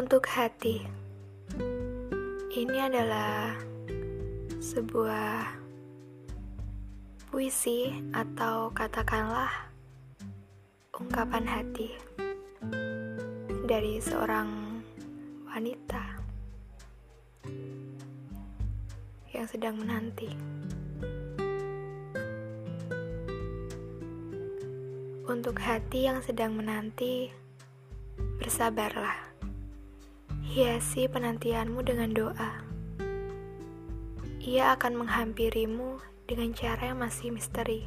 Untuk hati, ini adalah sebuah puisi atau katakanlah ungkapan hati dari seorang wanita yang sedang menanti. Untuk hati yang sedang menanti, bersabarlah. Hiasi penantianmu dengan doa. Ia akan menghampirimu dengan cara yang masih misteri.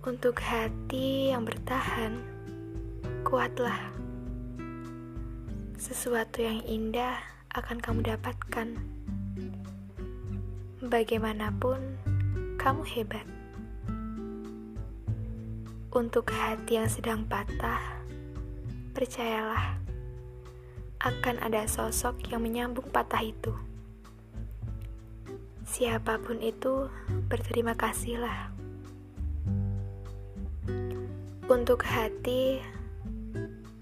Untuk hati yang bertahan, kuatlah. Sesuatu yang indah akan kamu dapatkan. Bagaimanapun, kamu hebat. Untuk hati yang sedang patah, Percayalah, akan ada sosok yang menyambung patah itu. Siapa pun itu, berterima kasihlah. Untuk hati,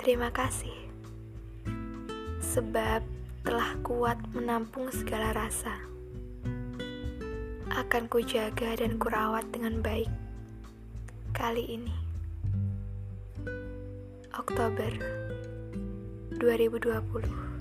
terima kasih. Sebab telah kuat menampung segala rasa. Akan kujaga dan kurawat dengan baik kali ini. Oktober 2020